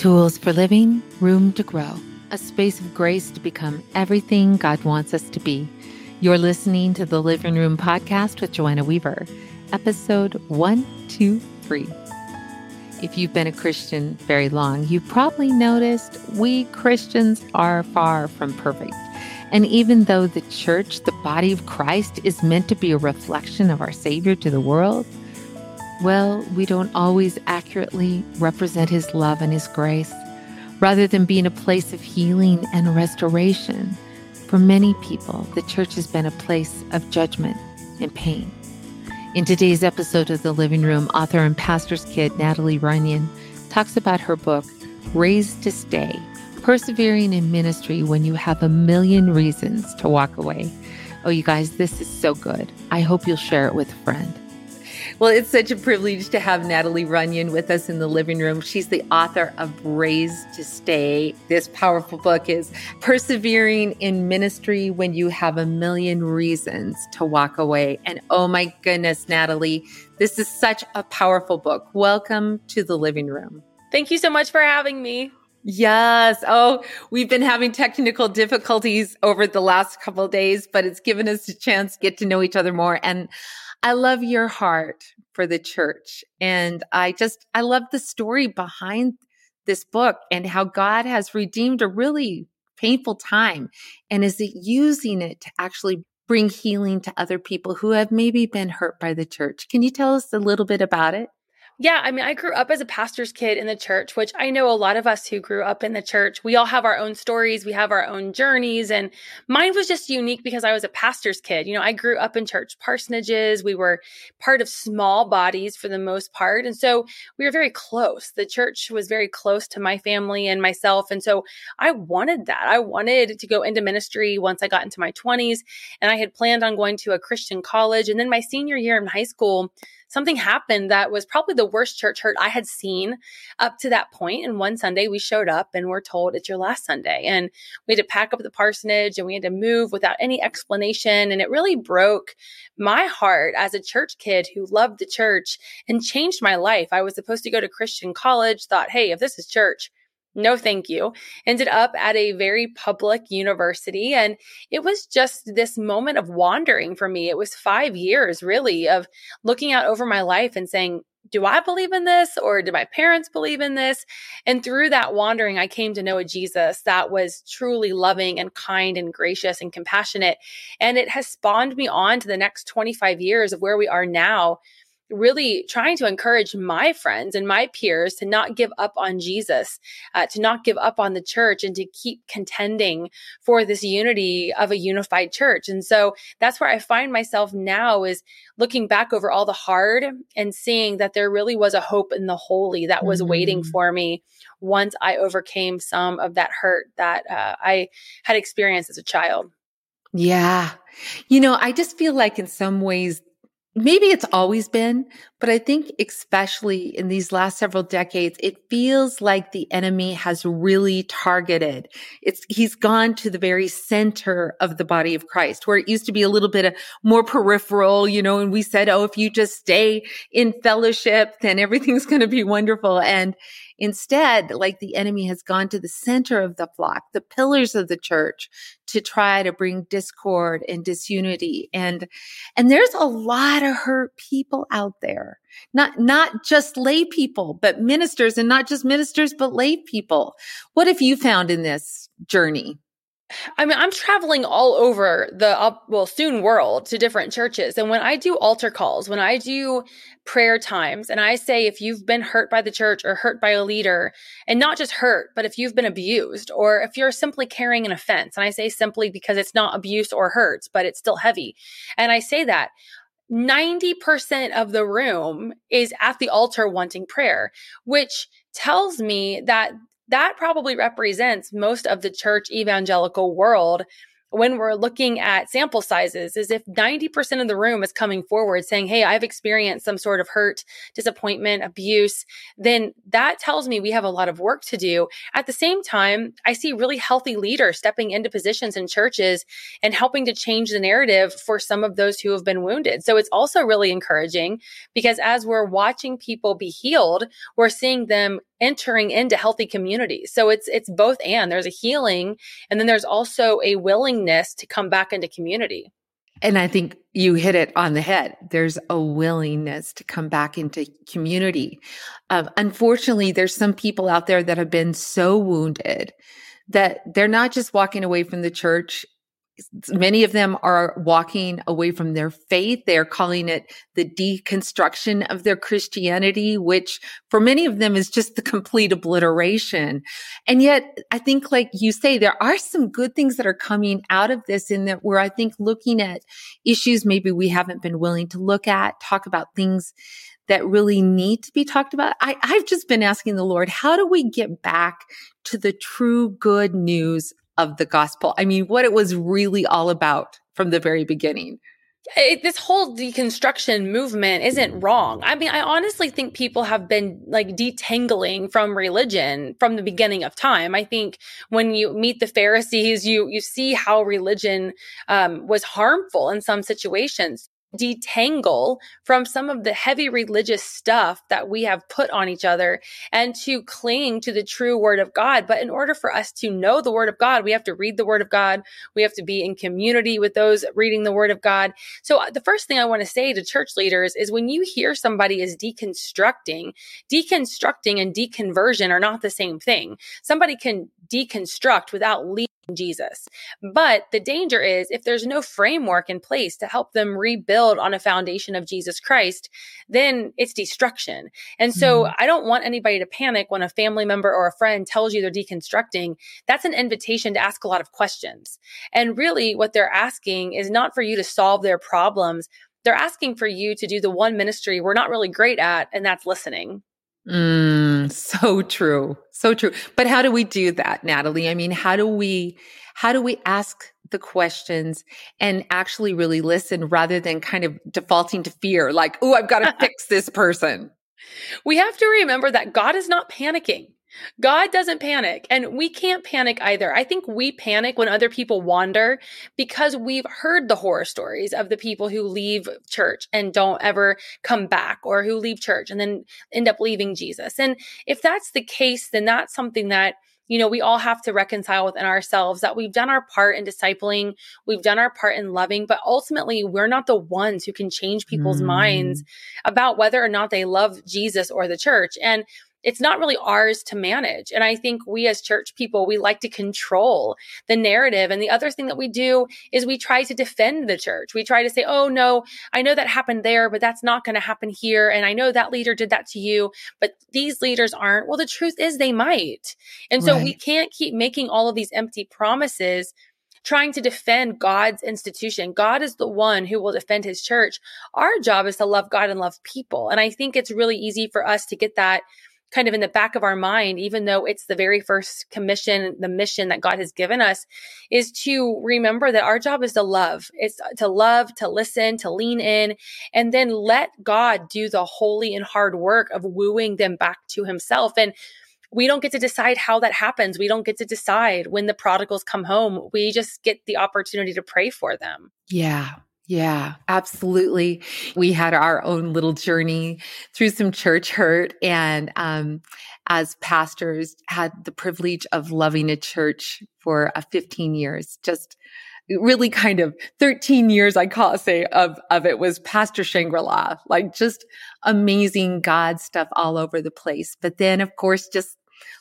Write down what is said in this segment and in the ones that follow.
Tools for living, room to grow, a space of grace to become everything God wants us to be. You're listening to the Living Room Podcast with Joanna Weaver, episode 123. If you've been a Christian very long, you've probably noticed we Christians are far from perfect. And even though the church, the body of Christ, is meant to be a reflection of our Savior to the world, well, we don't always accurately represent His love and His grace. Rather than being a place of healing and restoration, for many people, the church has been a place of judgment and pain. In today's episode of The Living Room, author and pastor's kid Natalie Runion talks about her book, Raised to Stay Persevering in Ministry When You Have a Million Reasons to Walk Away. Oh, you guys, this is so good. I hope you'll share it with a friend. Well, it's such a privilege to have Natalie Runion with us in the living room. She's the author of Raised to Stay. This powerful book is Persevering in Ministry When You Have a Million Reasons to Walk Away. And oh my goodness, Natalie, this is such a powerful book. Welcome to the living room. Thank you so much for having me. Yes. Oh, we've been having technical difficulties over the last couple of days, but it's given us a chance to get to know each other more. And I love your heart for the church. And I just, I love the story behind this book and how God has redeemed a really painful time and is it using it to actually bring healing to other people who have maybe been hurt by the church. Can you tell us a little bit about it? Yeah, I mean, I grew up as a pastor's kid in the church, which I know a lot of us who grew up in the church, we all have our own stories, we have our own journeys. And mine was just unique because I was a pastor's kid. You know, I grew up in church parsonages. We were part of small bodies for the most part. And so we were very close. The church was very close to my family and myself. And so I wanted that. I wanted to go into ministry once I got into my 20s. And I had planned on going to a Christian college. And then my senior year in high school, something happened that was probably the worst church hurt I had seen up to that point. And one Sunday we showed up and we're told it's your last Sunday. And we had to pack up the parsonage and we had to move without any explanation. And it really broke my heart as a church kid who loved the church and changed my life. I was supposed to go to Christian college, thought, hey, if this is church, no thank you ended up at a very public university and it was just this moment of wandering for me it was 5 years really of looking out over my life and saying do I believe in this or do my parents believe in this? And through that wandering, I came to know a Jesus that was truly loving and kind and gracious and compassionate. And it has spawned me on to the next 25 years of where we are now, really trying to encourage my friends and my peers to not give up on Jesus, uh, to not give up on the church, and to keep contending for this unity of a unified church. And so that's where I find myself now is looking back over all the hard and seeing that there really was a hope in the holy that was mm-hmm. waiting for me once I overcame some of that hurt that uh, I had experienced as a child. Yeah. You know, I just feel like in some ways maybe it's always been, but I think especially in these last several decades, it feels like the enemy has really targeted. It's, he's gone to the very center of the body of Christ where it used to be a little bit more peripheral, you know, and we said, Oh, if you just stay in fellowship, then everything's going to be wonderful. And Instead, like the enemy has gone to the center of the flock, the pillars of the church to try to bring discord and disunity. And, and there's a lot of hurt people out there. Not, not just lay people, but ministers and not just ministers, but lay people. What have you found in this journey? I mean, I'm traveling all over the well, soon world to different churches. And when I do altar calls, when I do prayer times, and I say, if you've been hurt by the church or hurt by a leader, and not just hurt, but if you've been abused or if you're simply carrying an offense, and I say simply because it's not abuse or hurts, but it's still heavy. And I say that 90% of the room is at the altar wanting prayer, which tells me that that probably represents most of the church evangelical world when we're looking at sample sizes is if 90% of the room is coming forward saying, Hey, I've experienced some sort of hurt, disappointment, abuse, then that tells me we have a lot of work to do. At the same time, I see really healthy leaders stepping into positions in churches and helping to change the narrative for some of those who have been wounded. So it's also really encouraging because as we're watching people be healed, we're seeing them entering into healthy communities. So it's it's both and there's a healing and then there's also a willingness to come back into community. And I think you hit it on the head. There's a willingness to come back into community. Uh, unfortunately, there's some people out there that have been so wounded that they're not just walking away from the church many of them are walking away from their faith. They are calling it the deconstruction of their Christianity, which for many of them is just the complete obliteration. And yet, I think, like you say, there are some good things that are coming out of this in that we're, I think, looking at issues maybe we haven't been willing to look at, talk about things that really need to be talked about. I, I've just been asking the Lord, how do we get back to the true good news of the gospel. I mean, what it was really all about from the very beginning. It, this whole deconstruction movement isn't wrong. I mean, I honestly think people have been like detangling from religion from the beginning of time. I think when you meet the Pharisees, you you see how religion um, was harmful in some situations detangle from some of the heavy religious stuff that we have put on each other and to cling to the true word of God. But in order for us to know the word of God, we have to read the word of God. We have to be in community with those reading the word of God. So uh, the first thing I want to say to church leaders is when you hear somebody is deconstructing, deconstructing and deconversion are not the same thing. Somebody can deconstruct without leaving Jesus. But the danger is if there's no framework in place to help them rebuild on a foundation of Jesus Christ, then it's destruction. And so mm. I don't want anybody to panic when a family member or a friend tells you they're deconstructing. That's an invitation to ask a lot of questions. And really what they're asking is not for you to solve their problems. They're asking for you to do the one ministry we're not really great at, and that's listening. Mm, so true. So true. But how do we do that, Natalie? I mean, how do we, how do we ask the questions and actually really listen rather than kind of defaulting to fear, like, oh, I've got to fix this person? We have to remember that God is not panicking. God doesn't panic and we can't panic either. I think we panic when other people wander because we've heard the horror stories of the people who leave church and don't ever come back or who leave church and then end up leaving Jesus. And if that's the case, then that's something that you know, we all have to reconcile within ourselves that we've done our part in discipling, we've done our part in loving, but ultimately we're not the ones who can change people's mm. minds about whether or not they love Jesus or the church. And it's not really ours to manage. And I think we as church people, we like to control the narrative. And the other thing that we do is we try to defend the church. We try to say, oh, no, I know that happened there, but that's not going to happen here. And I know that leader did that to you, but these leaders aren't. Well, the truth is they might. And so right. we can't keep making all of these empty promises trying to defend God's institution. God is the one who will defend his church. Our job is to love God and love people. And I think it's really easy for us to get that kind of in the back of our mind, even though it's the very first commission, the mission that God has given us, is to remember that our job is to love. It's to love, to listen, to lean in, and then let God do the holy and hard work of wooing them back to himself. And we don't get to decide how that happens. We don't get to decide when the prodigals come home. We just get the opportunity to pray for them. Yeah. Yeah, absolutely. We had our own little journey through some church hurt and um, as pastors had the privilege of loving a church for uh, 15 years. Just really kind of 13 years I call say of of it was Pastor Shangri-La, like just amazing God stuff all over the place. But then of course just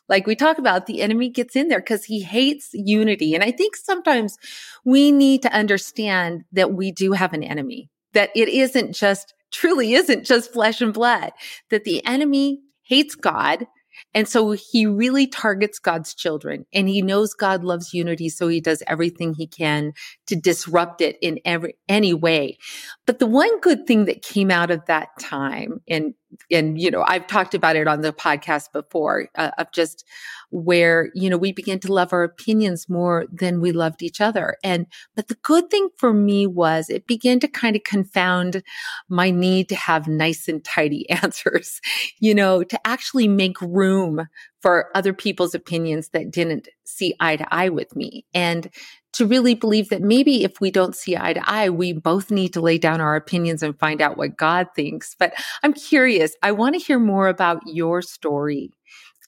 like we talk about, the enemy gets in there because he hates unity. And I think sometimes we need to understand that we do have an enemy, that it isn't just, truly isn't just flesh and blood, that the enemy hates God and so he really targets God's children and he knows God loves unity. So he does everything he can to disrupt it in every, any way. But the one good thing that came out of that time and, and, you know, I've talked about it on the podcast before uh, of just where, you know, we begin to love our opinions more than we loved each other. And, but the good thing for me was it began to kind of confound my need to have nice and tidy answers, you know, to actually make room room for other people's opinions that didn't see eye to eye with me. And to really believe that maybe if we don't see eye to eye, we both need to lay down our opinions and find out what God thinks. But I'm curious, I want to hear more about your story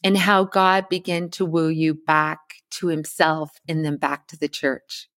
and how God began to woo you back to himself and then back to the church.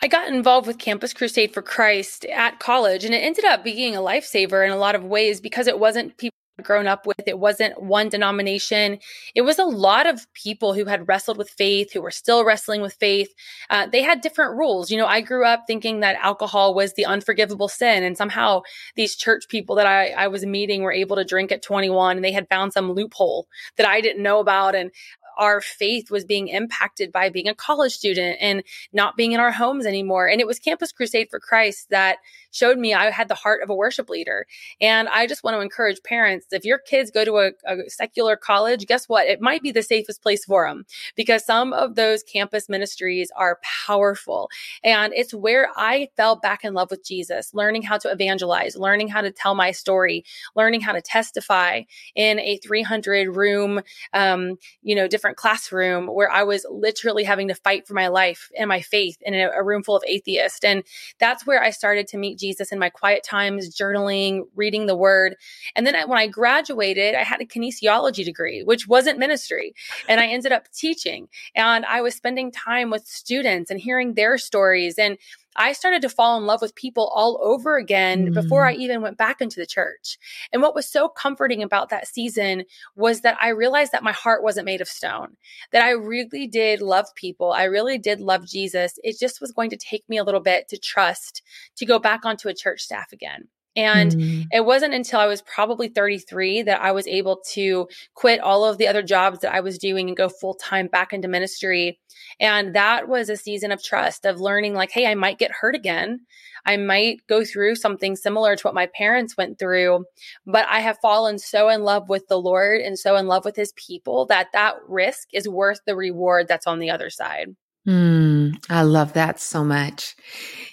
I got involved with Campus Crusade for Christ at college, and it ended up being a lifesaver in a lot of ways because it wasn't people grown up with. It wasn't one denomination. It was a lot of people who had wrestled with faith, who were still wrestling with faith. Uh, they had different rules. You know, I grew up thinking that alcohol was the unforgivable sin. And somehow these church people that I, I was meeting were able to drink at 21 and they had found some loophole that I didn't know about. And our faith was being impacted by being a college student and not being in our homes anymore. And it was Campus Crusade for Christ that showed me I had the heart of a worship leader. And I just want to encourage parents if your kids go to a, a secular college, guess what? It might be the safest place for them because some of those campus ministries are powerful. And it's where I fell back in love with Jesus, learning how to evangelize, learning how to tell my story, learning how to testify in a 300 room, um, you know, different classroom where I was literally having to fight for my life and my faith in a, a room full of atheists. And that's where I started to meet Jesus in my quiet times, journaling, reading the word. And then when I graduated, I had a kinesiology degree, which wasn't ministry. And I ended up teaching and I was spending time with students and hearing their stories. And I started to fall in love with people all over again mm. before I mm. even went back into the church. And what was so comforting about that season was that I realized that my heart wasn't made of stone, that I really did love people. I really did love Jesus. It just was going to take me a little bit to trust to go back onto a church staff again. And mm. it wasn't until I was probably 33 that I was able to quit all of the other jobs that I was doing and go full time back into ministry. And that was a season of trust, of learning, like, hey, I might get hurt again. I might go through something similar to what my parents went through, but I have fallen so in love with the Lord and so in love with his people that that risk is worth the reward that's on the other side. Mm, I love that so much.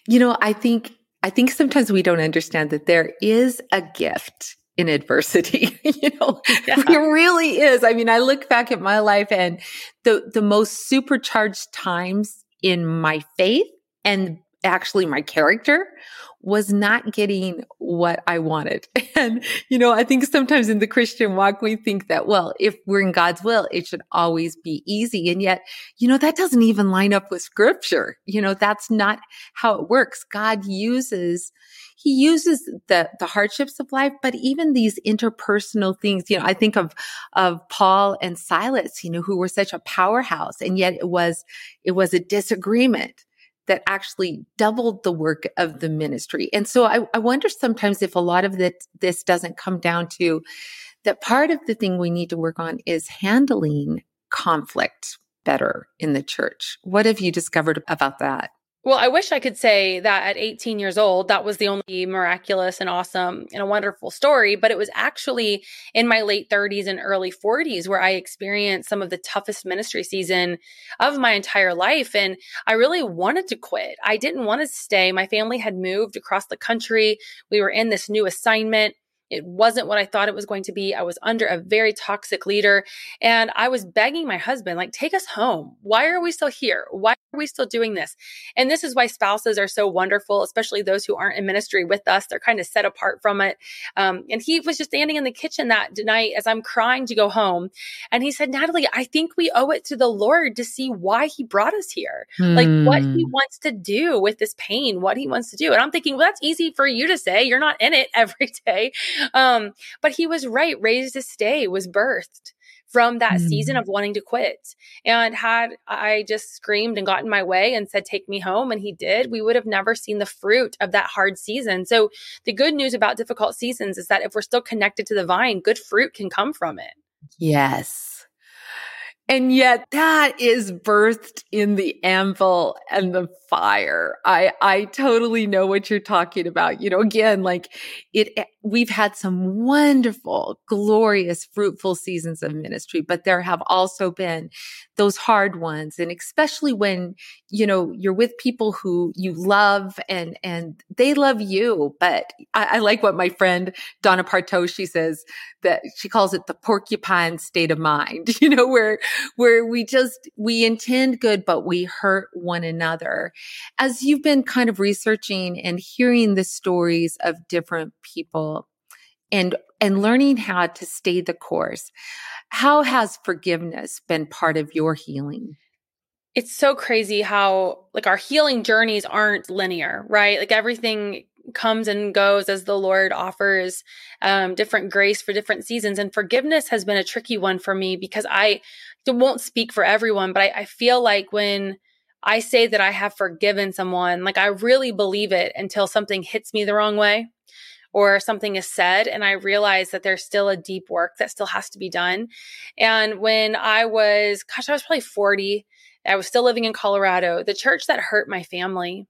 You know, I think I think sometimes we don't understand that there is a gift in adversity. you know, yeah. it really is. I mean, I look back at my life and the, the most supercharged times in my faith and actually my character was not getting what I wanted. And, you know, I think sometimes in the Christian walk, we think that, well, if we're in God's will, it should always be easy. And yet, you know, that doesn't even line up with scripture. You know, that's not how it works. God uses, he uses the, the hardships of life, but even these interpersonal things, you know, I think of, of Paul and Silas, you know, who were such a powerhouse. And yet it was, it was a disagreement that actually doubled the work of the ministry. And so I, I wonder sometimes if a lot of this doesn't come down to that part of the thing we need to work on is handling conflict better in the church. What have you discovered about that? Well, I wish I could say that at 18 years old, that was the only miraculous and awesome and a wonderful story. But it was actually in my late 30s and early 40s where I experienced some of the toughest ministry season of my entire life. And I really wanted to quit. I didn't want to stay. My family had moved across the country. We were in this new assignment. It wasn't what I thought it was going to be. I was under a very toxic leader and I was begging my husband, like, take us home. Why are we still here? Why are we still doing this? And this is why spouses are so wonderful, especially those who aren't in ministry with us. They're kind of set apart from it. Um, and he was just standing in the kitchen that night as I'm crying to go home. And he said, Natalie, I think we owe it to the Lord to see why he brought us here, like what he hmm. wants to do with this pain, what he wants to do. And I'm thinking, well, that's easy for you to say. You're not in it every day. Um, but he was right. Raised to Stay was birthed from that mm. season of wanting to quit. And had I just screamed and got in my way and said, take me home, and he did, we would have never seen the fruit of that hard season. So the good news about difficult seasons is that if we're still connected to the vine, good fruit can come from it. Yes. And yet that is birthed in the anvil and the fire. I, I totally know what you're talking about. You know, again, like it, eh, we've had some wonderful, glorious, fruitful seasons of ministry, but there have also been those hard ones. And especially when, you know, you're with people who you love and, and they love you. But I, I like what my friend Donna Partow she says that she calls it the porcupine state of mind, you know, where, where we just, we intend good, but we hurt one another. As you've been kind of researching and hearing the stories of different people, and and learning how to stay the course. How has forgiveness been part of your healing? It's so crazy how like our healing journeys aren't linear, right? Like everything comes and goes as the Lord offers um, different grace for different seasons. And forgiveness has been a tricky one for me because I won't speak for everyone, but I, I feel like when I say that I have forgiven someone, like I really believe it until something hits me the wrong way or something is said and I realize that there's still a deep work that still has to be done. And when I was, gosh, I was probably 40, I was still living in Colorado, the church that hurt my family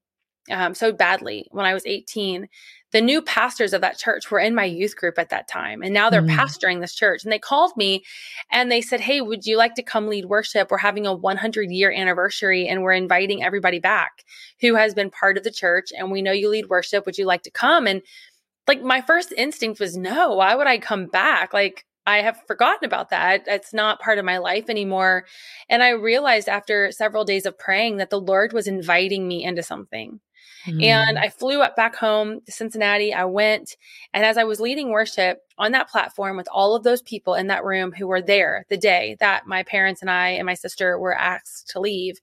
um, so badly when I was 18, the new pastors of that church were in my youth group at that time. And now they're mm. pastoring this church. And they called me and they said, Hey, would you like to come lead worship? We're having a 100 year anniversary and we're inviting everybody back who has been part of the church. And we know you lead worship. Would you like to come? And like my first instinct was no, why would I come back? Like I have forgotten about that. It's not part of my life anymore. And I realized after several days of praying that the Lord was inviting me into something. Mm. And I flew up back home to Cincinnati. I went, and as I was leading worship on that platform with all of those people in that room who were there the day that my parents and I and my sister were asked to leave,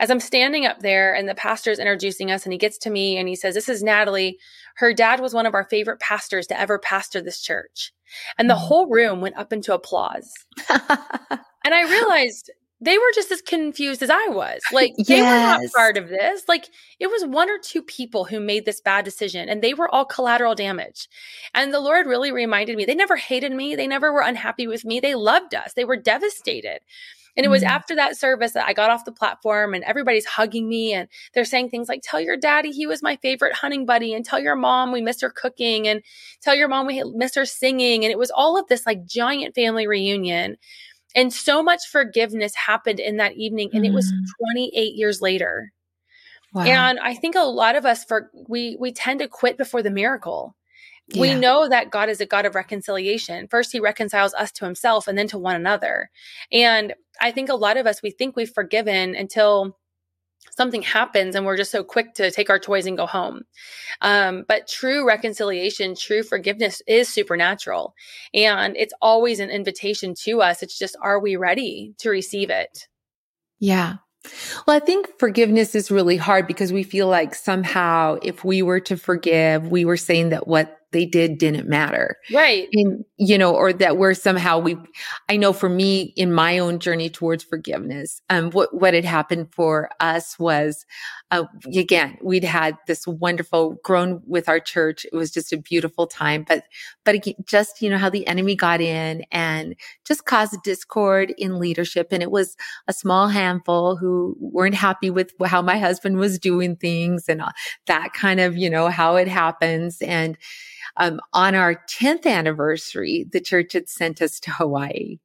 as I'm standing up there and the pastor's introducing us, and he gets to me and he says, This is Natalie. Her dad was one of our favorite pastors to ever pastor this church. And the mm. whole room went up into applause. and I realized they were just as confused as I was. Like they yes. were not part of this. Like it was one or two people who made this bad decision and they were all collateral damage. And the Lord really reminded me they never hated me. They never were unhappy with me. They loved us. They were devastated. And it was mm-hmm. after that service that I got off the platform and everybody's hugging me and they're saying things like, tell your daddy he was my favorite hunting buddy and tell your mom we miss her cooking and tell your mom we miss her singing. And it was all of this like giant family reunion. And so much forgiveness happened in that evening. And mm. it was mm. 28 years later. Wow. And I think a lot of us for we we tend to quit before the miracle. Yeah. We know that God is a God of reconciliation. First, he reconciles us to himself and then to one another. And I think a lot of us, we think we've forgiven until something happens and we're just so quick to take our toys and go home. Um, but true reconciliation, true forgiveness is supernatural. And it's always an invitation to us. It's just, are we ready to receive it? Yeah. Well, I think forgiveness is really hard because we feel like somehow if we were to forgive, we were saying that what they did didn't matter. Right. And, you know, or that we're somehow we, I know for me in my own journey towards forgiveness, um, what, what had happened for us was, uh, again, we'd had this wonderful grown with our church. It was just a beautiful time, but, but again, just, you know, how the enemy got in and just caused discord in leadership. And it was a small handful who weren't happy with how my husband was doing things and that kind of, you know, how it happens. And, um, on our 10th anniversary, the church had sent us to Hawaii.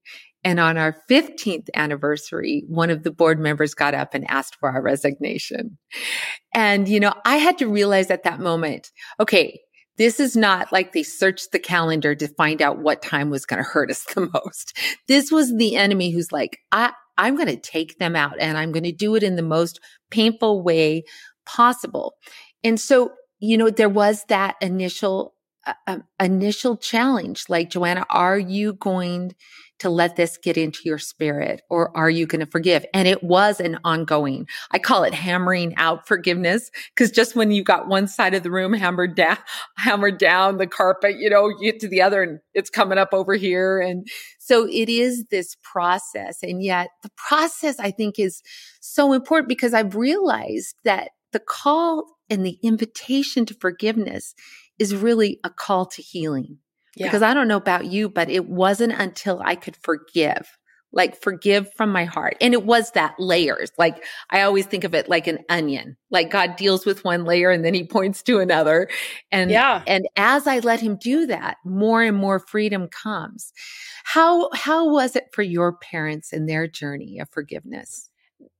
And on our 15th anniversary, one of the board members got up and asked for our resignation. And, you know, I had to realize at that moment, okay, this is not like they searched the calendar to find out what time was going to hurt us the most. This was the enemy who's like, I, I'm going to take them out and I'm going to do it in the most painful way possible. And so, you know, there was that initial a, initial challenge like joanna are you going to let this get into your spirit or are you going to forgive? And it was an ongoing i call it hammering out forgiveness because just when you got one side of the room hammered down hammered down the carpet you know you get to the other and it's coming up over here and so it is this process and yet the process i think is so important because i've realized that the call and the invitation to forgiveness is really a call to healing. Yeah. Because I don't know about you, but it wasn't until I could forgive, like forgive from my heart. And it was that layers. Like I always think of it like an onion. Like God deals with one layer and then he points to another. And yeah. and as I let him do that, more and more freedom comes. How how was it for your parents in their journey of forgiveness?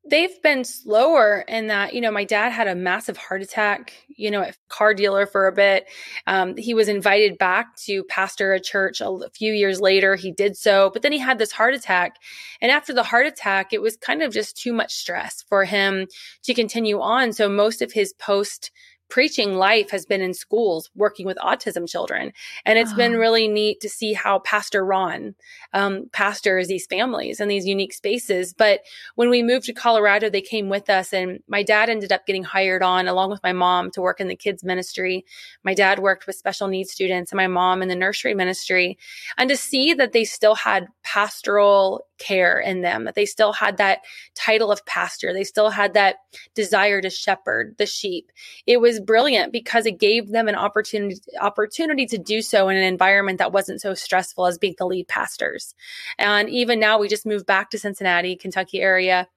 They've been slower in that you know my dad had a massive heart attack you know at car dealer for a bit. Um, he was invited back to pastor a church a few years later. He did so but then he had this heart attack. And after the heart attack it was kind of just too much stress for him to continue on. So most of his post preaching life has been in schools working with autism children. And it's oh. been really neat to see how Pastor Ron um, pastors these families and these unique spaces. But when we moved to Colorado, they came with us, and my dad ended up getting hired on along with my mom to work in the kids ministry. My dad worked with special needs students, and my mom in the nursery ministry. And to see that they still had pastoral care in them, that they still had that title of pastor, they still had that desire to shepherd the sheep. It was brilliant because it gave them an opportunity opportunity to do so in an environment that wasn't so stressful as being the lead pastors. And even now we just moved back to Cincinnati, Kentucky area.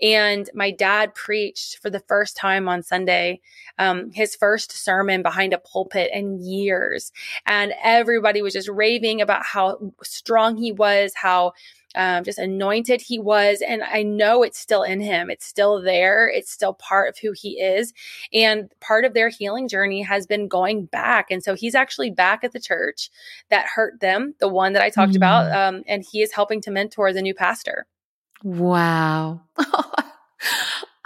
And my dad preached for the first time on Sunday, um, his first sermon behind a pulpit in years. And everybody was just raving about how strong he was, how um, just anointed he was. And I know it's still in him. It's still there. It's still part of who he is. And part of their healing journey has been going back. And so he's actually back at the church that hurt them, the one that I talked mm. about. Um, and he is helping to mentor the new pastor. Wow.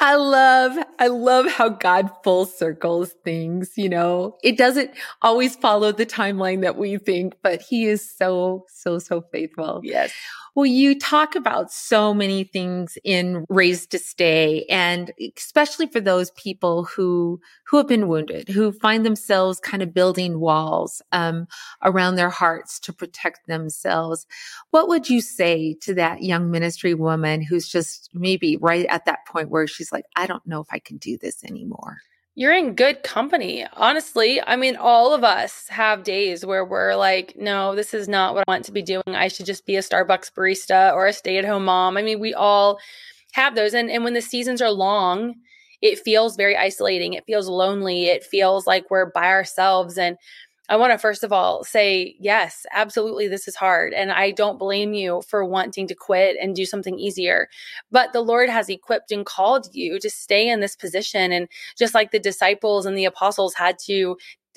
I love, I love how God full circles things, you know. It doesn't always follow the timeline that we think, but he is so, so, so faithful. Yes. Well, you talk about so many things in Raised to Stay, and especially for those people who who have been wounded, who find themselves kind of building walls um, around their hearts to protect themselves. What would you say to that young ministry woman who's just maybe right at that point where she's like, I don't know if I can do this anymore? You're in good company. Honestly, I mean, all of us have days where we're like, no, this is not what I want to be doing. I should just be a Starbucks barista or a stay at home mom. I mean, we all have those. And, and when the seasons are long, it feels very isolating. It feels lonely. It feels like we're by ourselves. And I want to first of all say, yes, absolutely, this is hard. And I don't blame you for wanting to quit and do something easier. But the Lord has equipped and called you to stay in this position. And just like the disciples and the apostles had to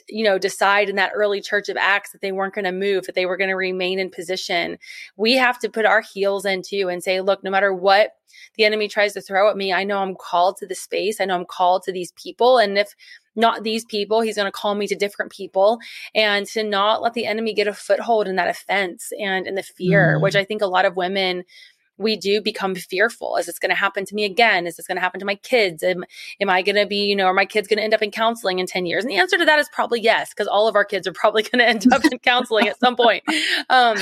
you know, decide in that early church of Acts that they weren't going to move, that they were going to remain in position. We have to put our heels in too and say, look, no matter what the enemy tries to throw at me, I know I'm called to the space. I know I'm called to these people. And if not these people. He's going to call me to different people and to not let the enemy get a foothold in that offense and in the fear, mm. which I think a lot of women we do become fearful. Is this going to happen to me again? Is this going to happen to my kids? Am, am I going to be, you know, are my kids going to end up in counseling in 10 years? And the answer to that is probably yes, because all of our kids are probably going to end up in counseling at some point. Um,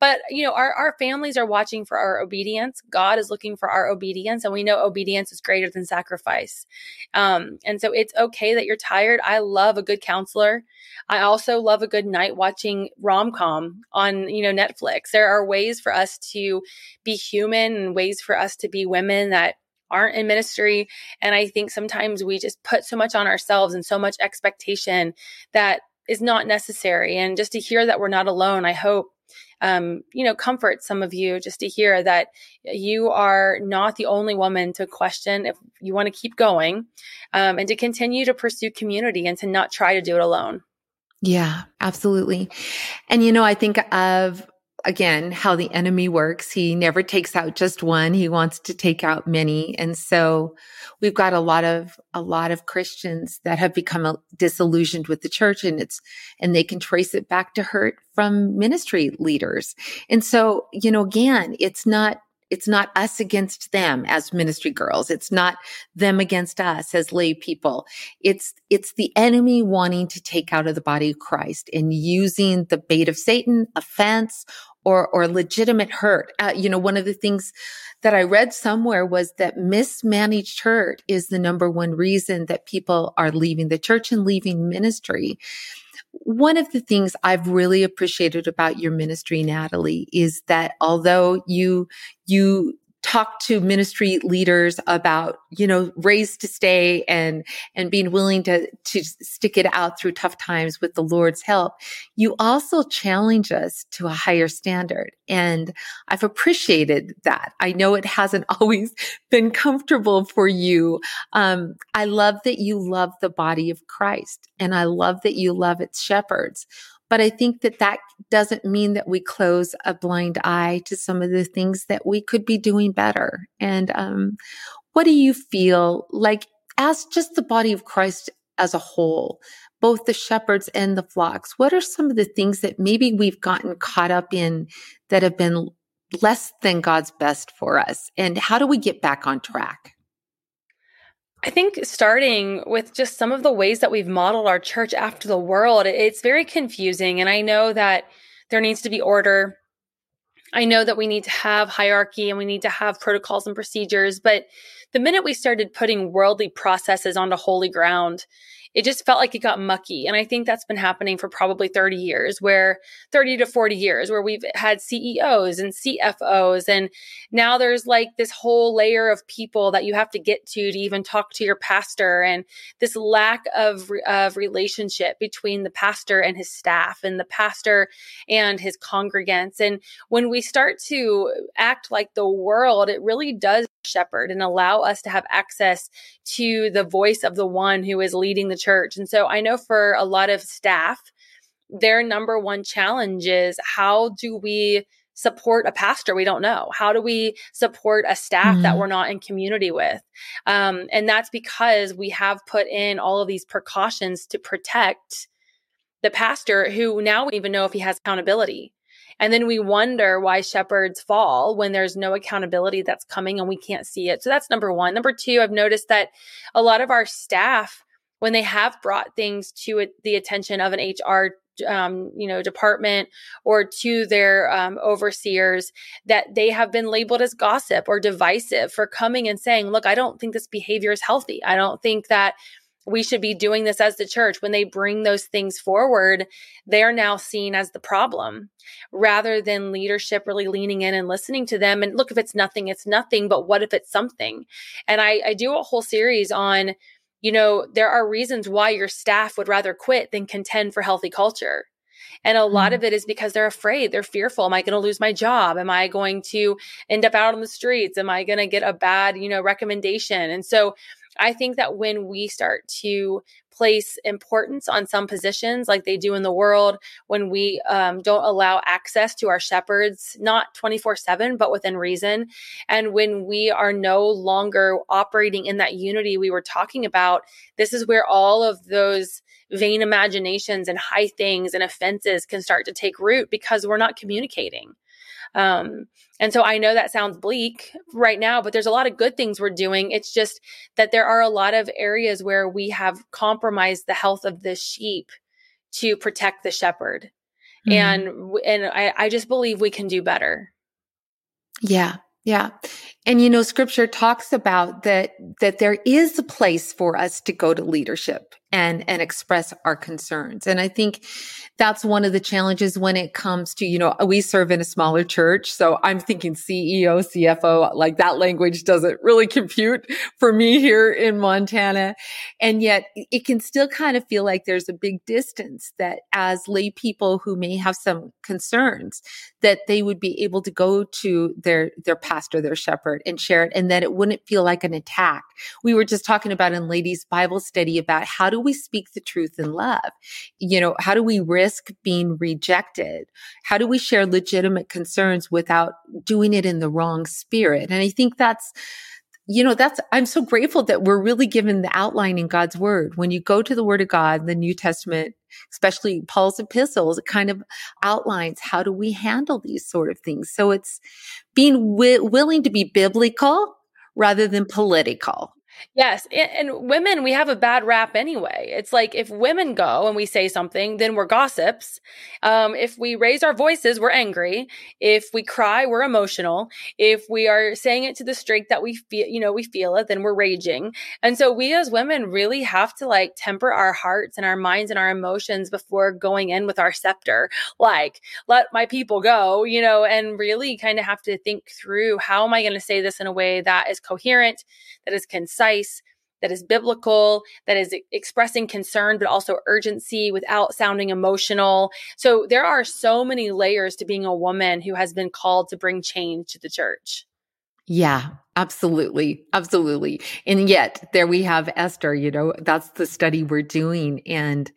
but you know our, our families are watching for our obedience. God is looking for our obedience and we know obedience is greater than sacrifice. Um, and so it's okay that you're tired. I love a good counselor. I also love a good night watching rom-com on you know netflix. There are ways for us to be human and ways for us to be women that aren't in ministry. And i think sometimes we just put so much on ourselves and so much expectation that is not necessary. And just to hear that we're not alone i hope um, you know, comfort some of you just to hear that you are not the only woman to question if you want to keep going um, and to continue to pursue community and to not try to do it alone. Yeah, absolutely. And, you know, I think of again, how the enemy works. He never takes out just one. He wants to take out many. And so we've got a lot of, a lot of Christians that have become uh, disillusioned with the church and it's, and they can trace it back to hurt from ministry leaders. And so, you know, again, it's not, it's not us against them as ministry girls. It's not them against us as lay people. It's, it's the enemy wanting to take out of the body of Christ and using the bait of Satan, offense, or or legitimate hurt. Uh, you know, one of the things that I read somewhere was that mismanaged hurt is the number one reason that people are leaving the church and leaving ministry. One of the things I've really appreciated about your ministry, Natalie, is that although you you talk to ministry leaders about, you know, raised to stay and, and being willing to, to stick it out through tough times with the Lord's help. You also challenge us to a higher standard. And I've appreciated that. I know it hasn't always been comfortable for you. Um, I love that you love the body of Christ and I love that you love its shepherds. But I think that that doesn't mean that we close a blind eye to some of the things that we could be doing better. And um, what do you feel like as just the body of Christ as a whole, both the shepherds and the flocks, what are some of the things that maybe we've gotten caught up in that have been less than God's best for us? And how do we get back on track? I think starting with just some of the ways that we've modeled our church after the world, it's very confusing. And I know that there needs to be order. I know that we need to have hierarchy and we need to have protocols and procedures. But the minute we started putting worldly processes onto holy ground, it just felt like it got mucky. And I think that's been happening for probably 30 years, where 30 to 40 years, where we've had CEOs and CFOs. And now there's like this whole layer of people that you have to get to to even talk to your pastor. And this lack of, of relationship between the pastor and his staff and the pastor and his congregants. And when we start to act like the world, it really does shepherd and allow us to have access to the voice of the one who is leading the church. And so I know for a lot of staff, their number one challenge is how do we support a pastor we don't know? How do we support a staff mm-hmm. that we're not in community with? Um, and that's because we have put in all of these precautions to protect the pastor who now we even know if he has accountability. And then we wonder why shepherds fall when there's no accountability that's coming and we can't see it. So that's number one. Number two, I've noticed that a lot of our staff, when they have brought things to the attention of an HR um, you know, department or to their um, overseers that they have been labeled as gossip or divisive for coming and saying, look, I don't think this behavior is healthy. I don't think that we should be doing this as the church. When they bring those things forward, they are now seen as the problem rather than leadership really leaning in and listening to them. And look, if it's nothing, it's nothing, but what if it's something? And I, I do a whole series on, you know, there are reasons why your staff would rather quit than contend for healthy culture. And a lot mm-hmm. of it is because they're afraid. They're fearful. Am I going to lose my job? Am I going to end up out on the streets? Am I going to get a bad, you know, recommendation? And so I think that when we start to place importance on some positions like they do in the world, when we um, don't allow access to our shepherds, not 24 7, but within reason, and when we are no longer operating in that unity we were talking about, this is where all of those vain imaginations and high things and offenses can start to take root because we're not communicating. Um, and so I know that sounds bleak right now, but there's a lot of good things we're doing. It's just that there are a lot of areas where we have compromised the health of the sheep to protect the shepherd. Mm-hmm. And and I, I just believe we can do better. Yeah. Yeah. And you know, scripture talks about that, that there is a place for us to go to leadership and, and express our concerns. And I think that's one of the challenges when it comes to, you know, we serve in a smaller church. So I'm thinking CEO, CFO, like that language doesn't really compute for me here in Montana. And yet it can still kind of feel like there's a big distance that as lay people who may have some concerns, that they would be able to go to their, their pastor, their shepherd and share it and that it wouldn't feel like an attack. We were just talking about in ladies Bible study about how do we speak the truth in love? You know, how do we risk being rejected? How do we share legitimate concerns without doing it in the wrong spirit? And I think that's, you know, that's, I'm so grateful that we're really given the outline in God's word. When you go to the word of God, the New Testament, especially Paul's epistles, it kind of outlines how do we handle these sort of things. So it's being wi- willing to be biblical rather than political. Yes. And, women, we have a bad rap anyway. It's like if women go and we say something, then we're gossips. Um, if we raise our voices, we're angry. If we cry, we're emotional. If we are saying it to the strength that we feel, you know, we feel it, then we're raging. And so we as women really have to like temper our hearts and our minds and our emotions before going in with our scepter. Like, let my people go, you know, and really kind of have to think through how am I going to say this in a way that is coherent, that is concise concise, that is biblical, that is expressing concern, but also urgency without sounding emotional. So there are so many layers to being a woman who has been called to bring change to the church. Yeah, absolutely. Absolutely. And yet there we have Esther, you know, that's the study we're doing and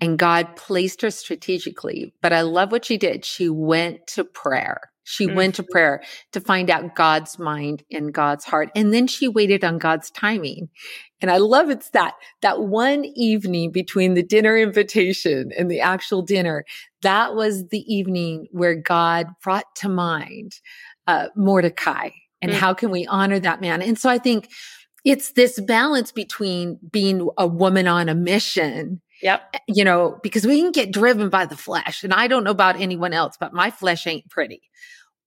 and God placed her strategically. But I love what she did. She went to prayer She mm-hmm. went to prayer to find out God's mind and God's heart. And then she waited on God's timing. And I love it's that, that one evening between the dinner invitation and the actual dinner, that was the evening where God brought to mind uh, Mordecai and mm-hmm. how can we honor that man? And so I think it's this balance between being a woman on a mission Yep. You know, because we can get driven by the flesh. And I don't know about anyone else, but my flesh ain't pretty.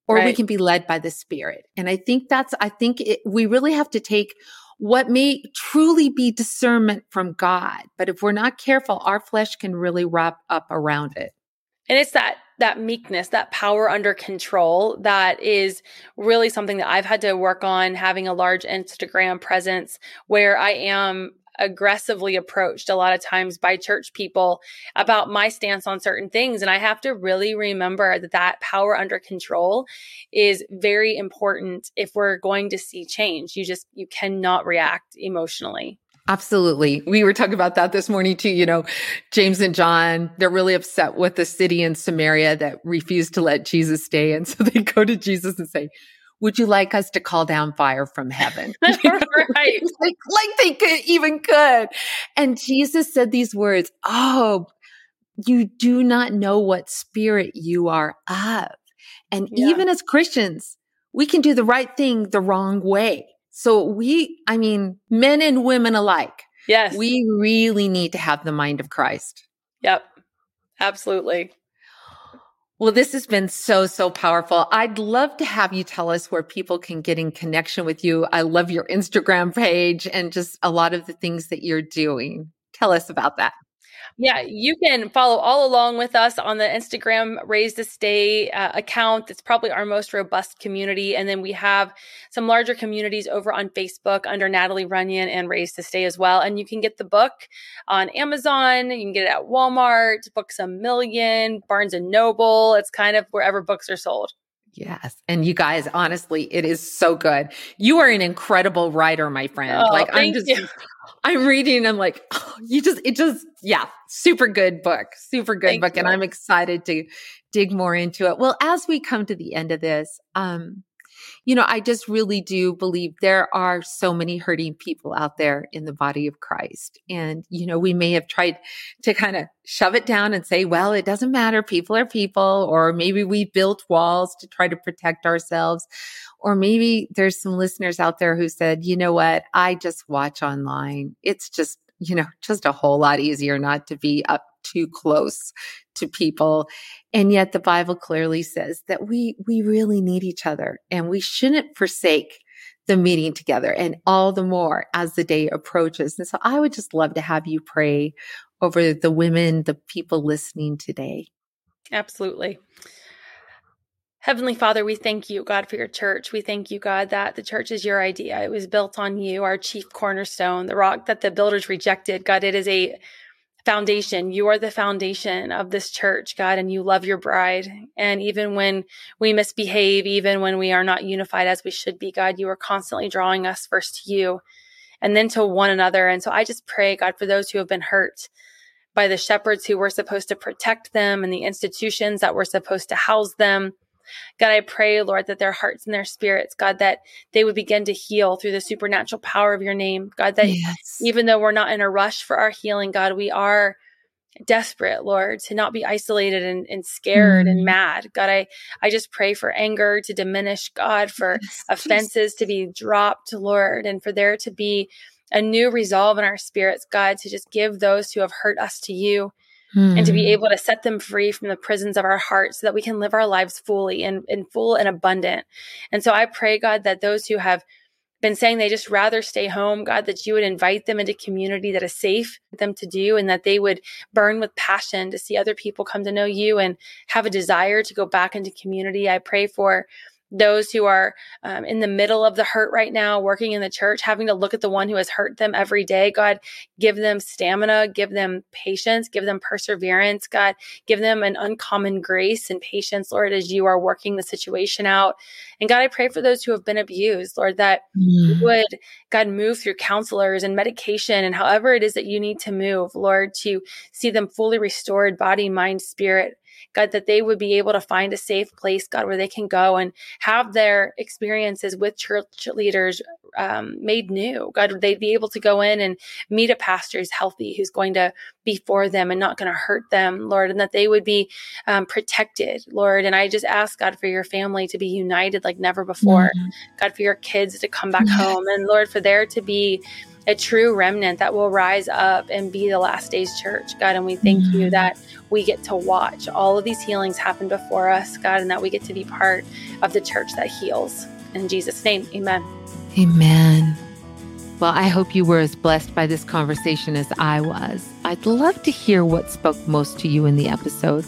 Or right. we can be led by the spirit. And I think that's, I think it, we really have to take what may truly be discernment from God. But if we're not careful, our flesh can really wrap up around it. And it's that that meekness, that power under control that is really something that I've had to work on having a large Instagram presence where I am aggressively approached a lot of times by church people about my stance on certain things. And I have to really remember that that power under control is very important if we're going to see change. You just, you cannot react emotionally. Absolutely. We were talking about that this morning too. You know, James and John, they're really upset with the city in Samaria that refused to let Jesus stay. And so they go to Jesus and say, would you like us to call down fire from heaven? right. like, like they could even could. And Jesus said these words, Oh, you do not know what spirit you are of. And yeah. even as Christians, we can do the right thing the wrong way. So we, I mean, men and women alike. Yes. We really need to have the mind of Christ. Yep. Absolutely. Well, this has been so, so powerful. I'd love to have you tell us where people can get in connection with you. I love your Instagram page and just a lot of the things that you're doing. Tell us about that. Yeah, you can follow all along with us on the Instagram Raised to Stay uh, account. It's probably our most robust community. And then we have some larger communities over on Facebook under Natalie Runion and Raised to Stay as well. And you can get the book on Amazon. You can get it at Walmart, Books a Million, Barnes and Noble. It's kind of wherever books are sold. Yes. And you guys, honestly, it is so good. You are an incredible writer, my friend. Oh, like I'm just you. I'm reading and I'm like, oh, you just it just yeah, super good book. Super good thank book. You. And I'm excited to dig more into it. Well, as we come to the end of this, um, you know, I just really do believe there are so many hurting people out there in the body of Christ. And, you know, we may have tried to kind of shove it down and say, well, it doesn't matter. People are people. Or maybe we built walls to try to protect ourselves. Or maybe there's some listeners out there who said, you know what? I just watch online. It's just, you know, just a whole lot easier not to be up too close to people. And yet the Bible clearly says that we, we really need each other and we shouldn't forsake the meeting together and all the more as the day approaches. And so I would just love to have you pray over the women, the people listening today. Absolutely. Heavenly Father, we thank you, God, for your church. We thank you, God, that the church is your idea. It was built on you, our chief cornerstone, the rock that the builders rejected. God, it is a foundation. You are the foundation of this church, God, and you love your bride. And even when we misbehave, even when we are not unified as we should be, God, you are constantly drawing us first to you and then to one another. And so I just pray, God, for those who have been hurt by the shepherds who were supposed to protect them and the institutions that were supposed to house them. God, I pray, Lord, that their hearts and their spirits, God, that they would begin to heal through the supernatural power of your name. God, that yes. even though we're not in a rush for our healing, God, we are desperate, Lord, to not be isolated and, and scared mm. and mad. God, I, I just pray for anger to diminish, God, for yes, offenses Jesus. to be dropped, Lord, and for there to be a new resolve in our spirits, God, to just give those who have hurt us to you and to be hmm. able to set them free from the prisons of our hearts so that we can live our lives fully and, and full and abundant. And so I pray, God, that those who have been saying they just rather stay home, God, that you would invite them into community that is safe for them to do and that they would burn with passion to see other people come to know you and have a desire to go back into community. I pray for those who are um, in the middle of the hurt right now, working in the church, having to look at the one who has hurt them every day. God, give them stamina, give them patience, give them perseverance. God, give them an uncommon grace and patience, Lord, as you are working the situation out. And God, I pray for those who have been abused, Lord, that mm. would, God, move through counselors and medication and however it is that you need to move, Lord, to see them fully restored, body, mind, spirit. God, that they would be able to find a safe place, God, where they can go and have their experiences with church leaders um, made new. God, they'd be able to go in and meet a pastor who's healthy, who's going to be for them and not going to hurt them, Lord, and that they would be um, protected, Lord. And I just ask, God, for your family to be united like never before. Mm-hmm. God, for your kids to come back yes. home. And Lord, for there to be a true remnant that will rise up and be the last days church, God. And we thank mm-hmm. you that we get to watch all of these healings happen before us, God, and that we get to be part of the church that heals. In Jesus' name, amen. Amen. Well, I hope you were as blessed by this conversation as I was. I'd love to hear what spoke most to you in the episode.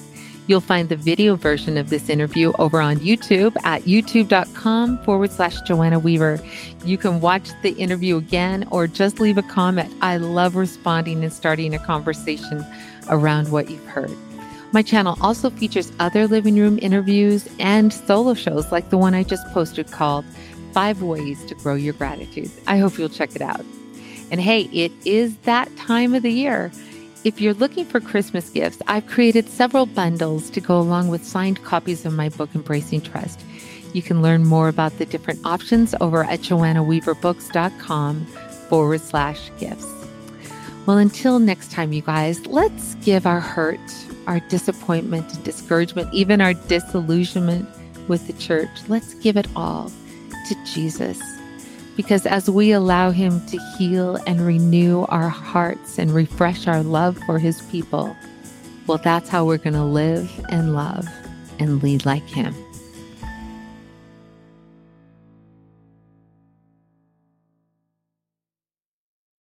You'll find the video version of this interview over on YouTube at youtube.com forward slash Joanna Weaver. You can watch the interview again or just leave a comment. I love responding and starting a conversation around what you've heard. My channel also features other living room interviews and solo shows like the one I just posted called Five Ways to Grow Your Gratitude. I hope you'll check it out. And hey, it is that time of the year. If you're looking for Christmas gifts, I've created several bundles to go along with signed copies of my book, Embracing Trust. You can learn more about the different options over at joannaweaverbooks.com forward slash gifts. Well, until next time, you guys, let's give our hurt, our disappointment, and discouragement, even our disillusionment with the church, let's give it all to Jesus. Because as we allow Him to heal and renew our hearts and refresh our love for His people, well, that's how we're going to live and love and lead like Him.